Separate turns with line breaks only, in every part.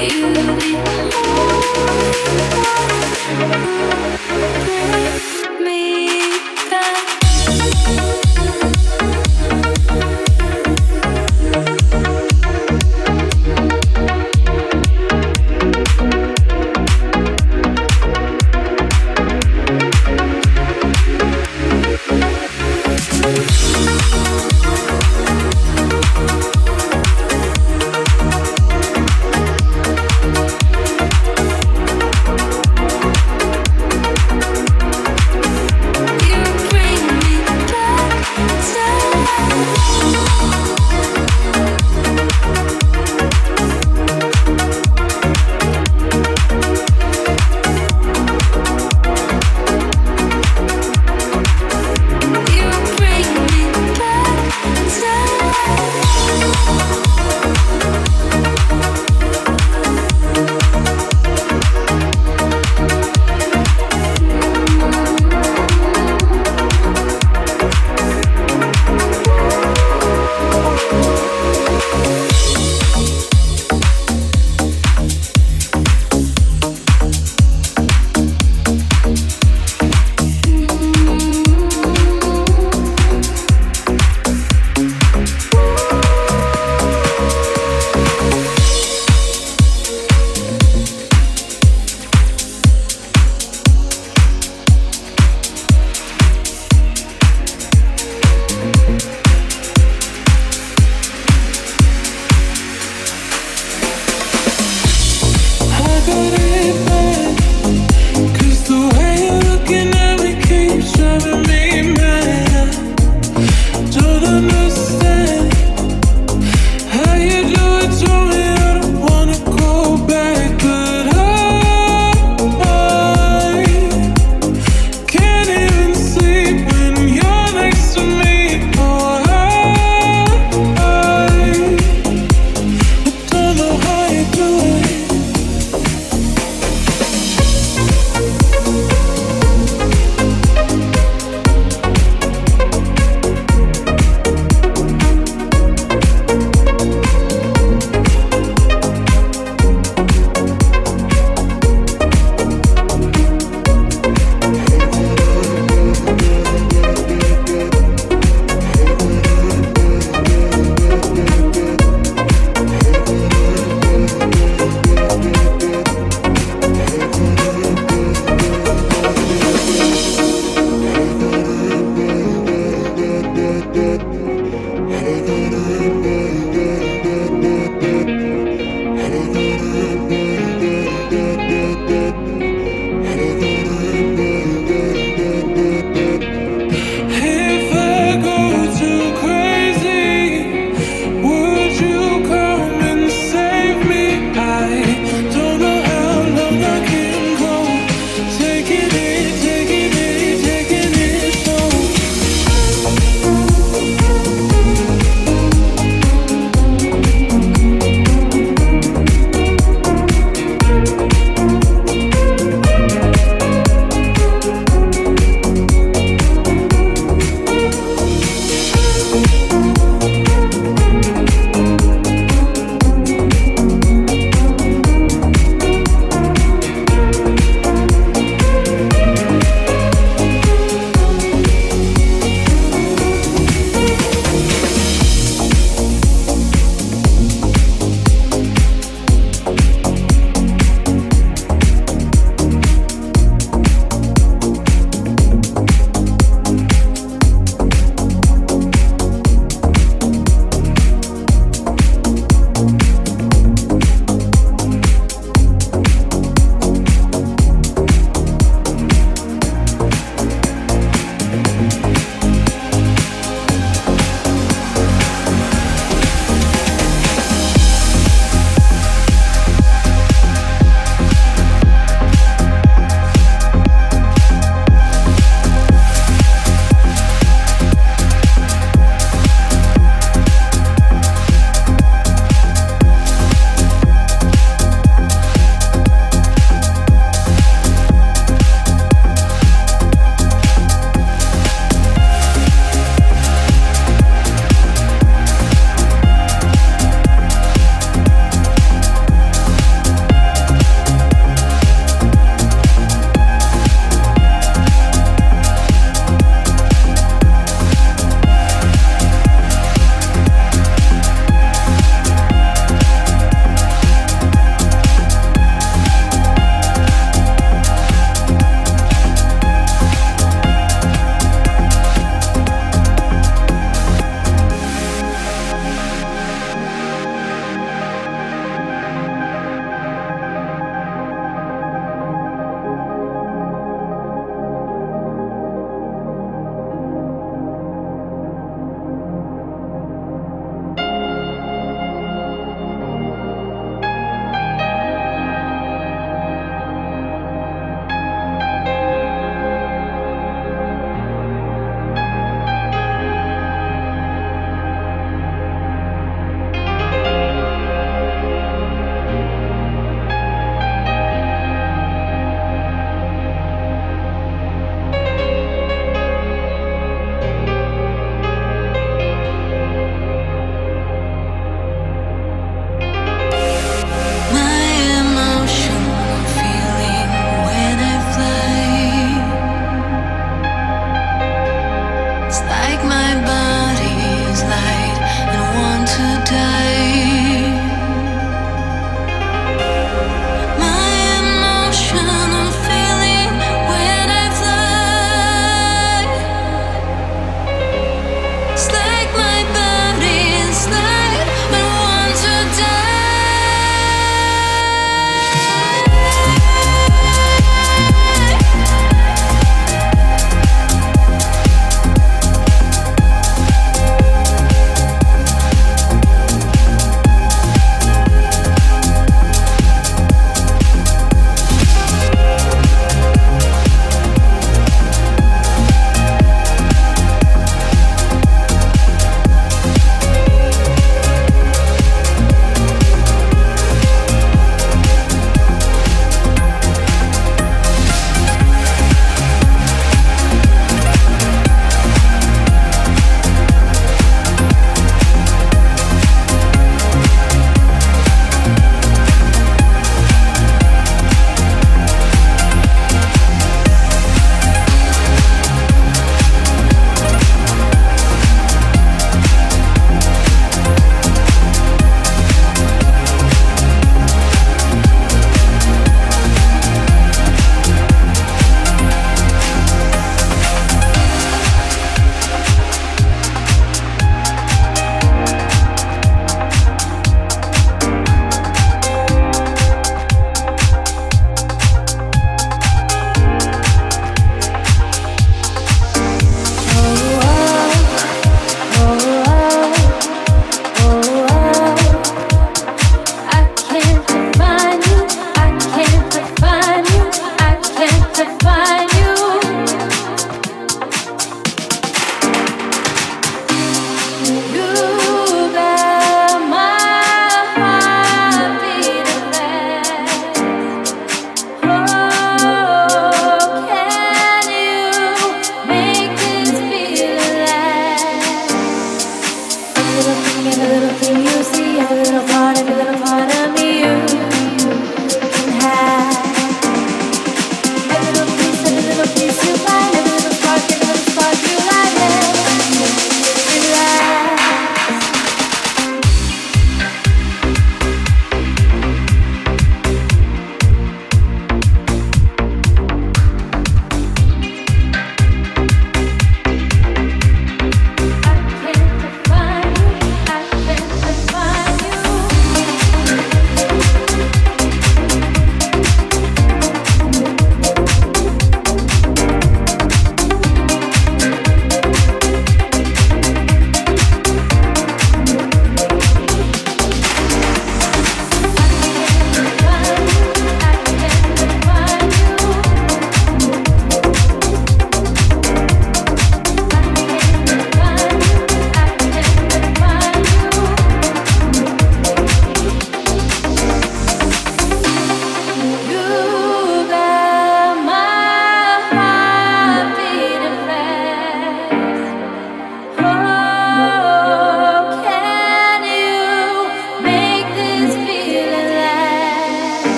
You be mine.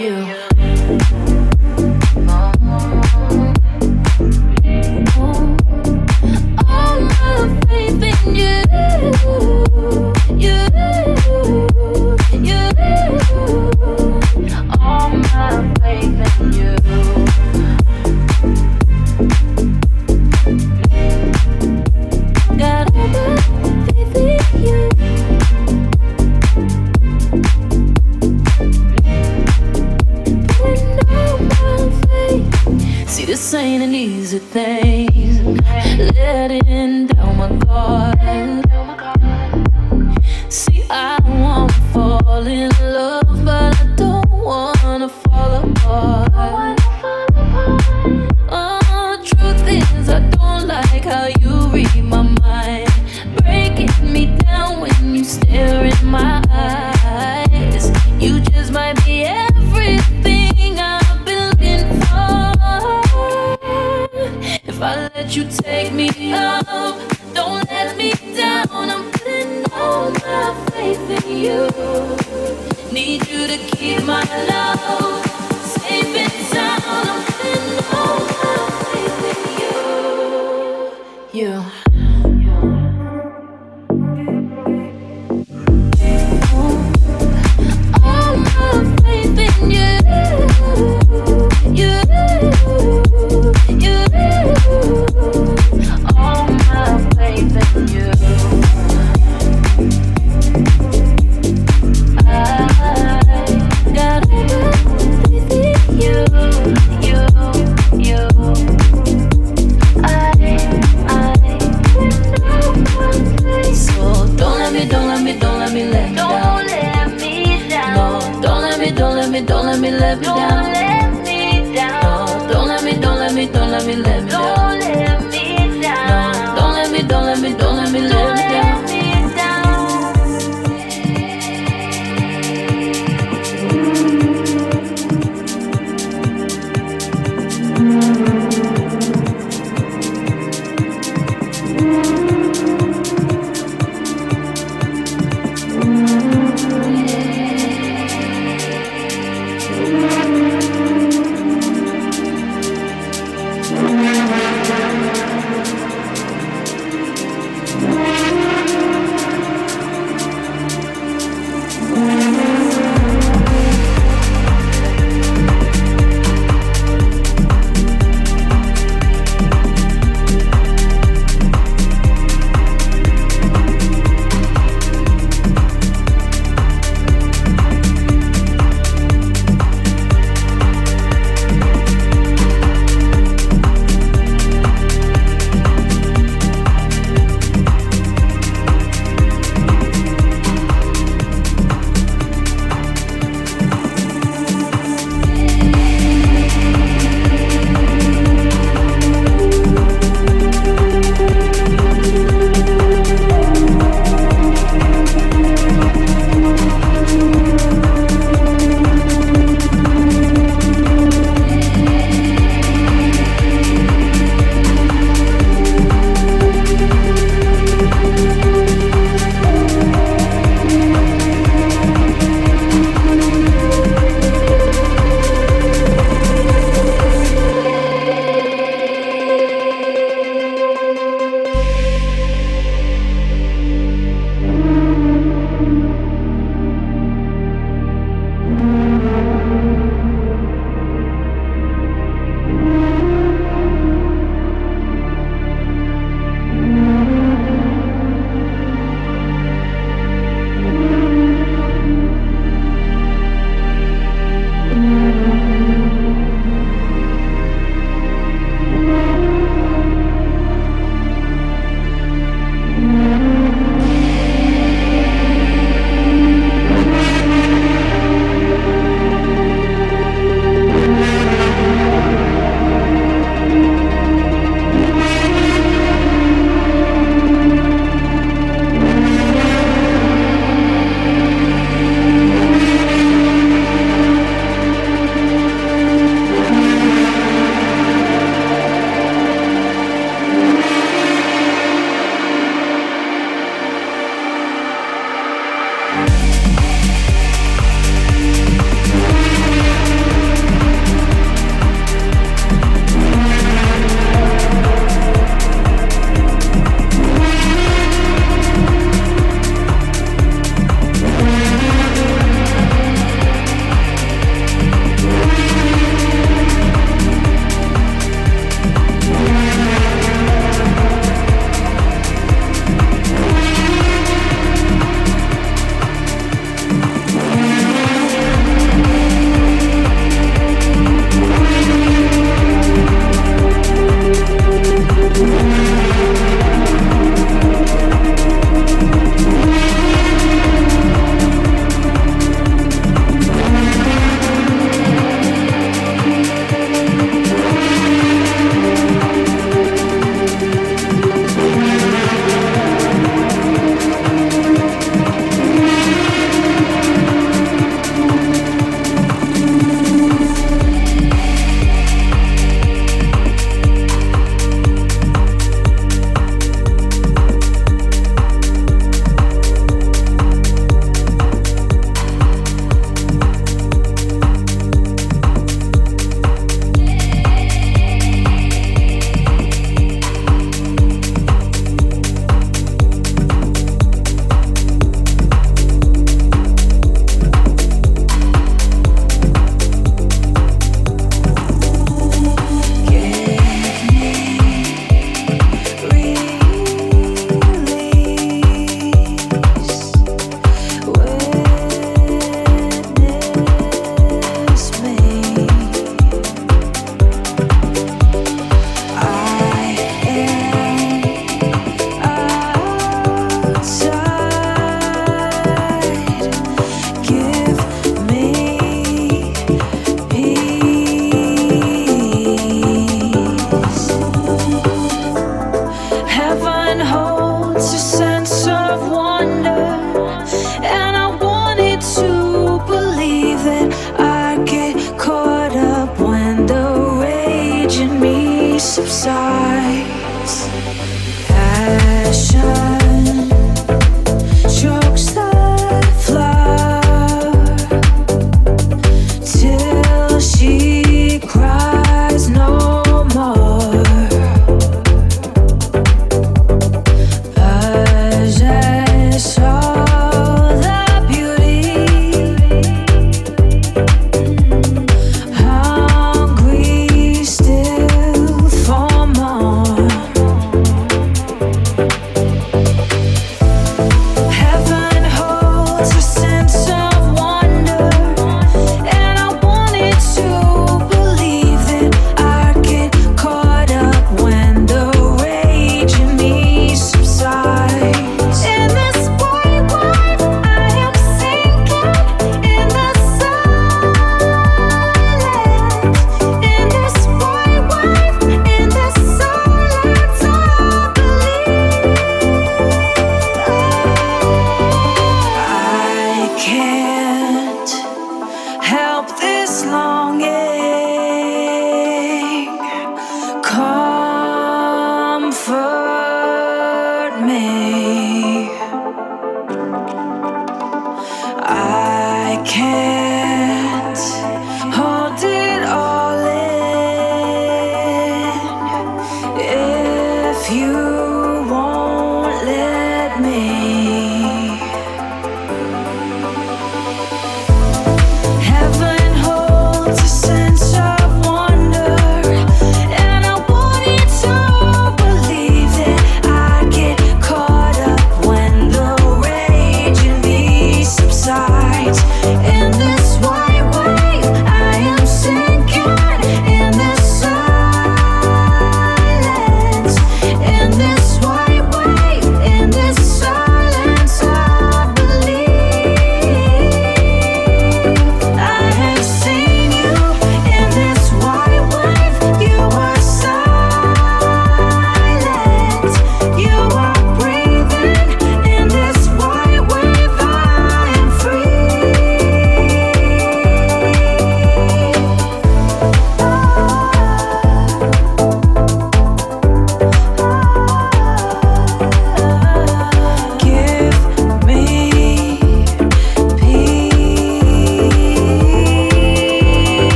You.
Need